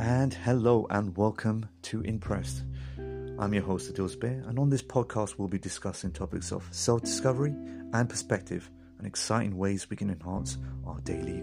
And hello and welcome to Impressed. I'm your host, Adil Spear, and on this podcast, we'll be discussing topics of self discovery and perspective and exciting ways we can enhance our daily.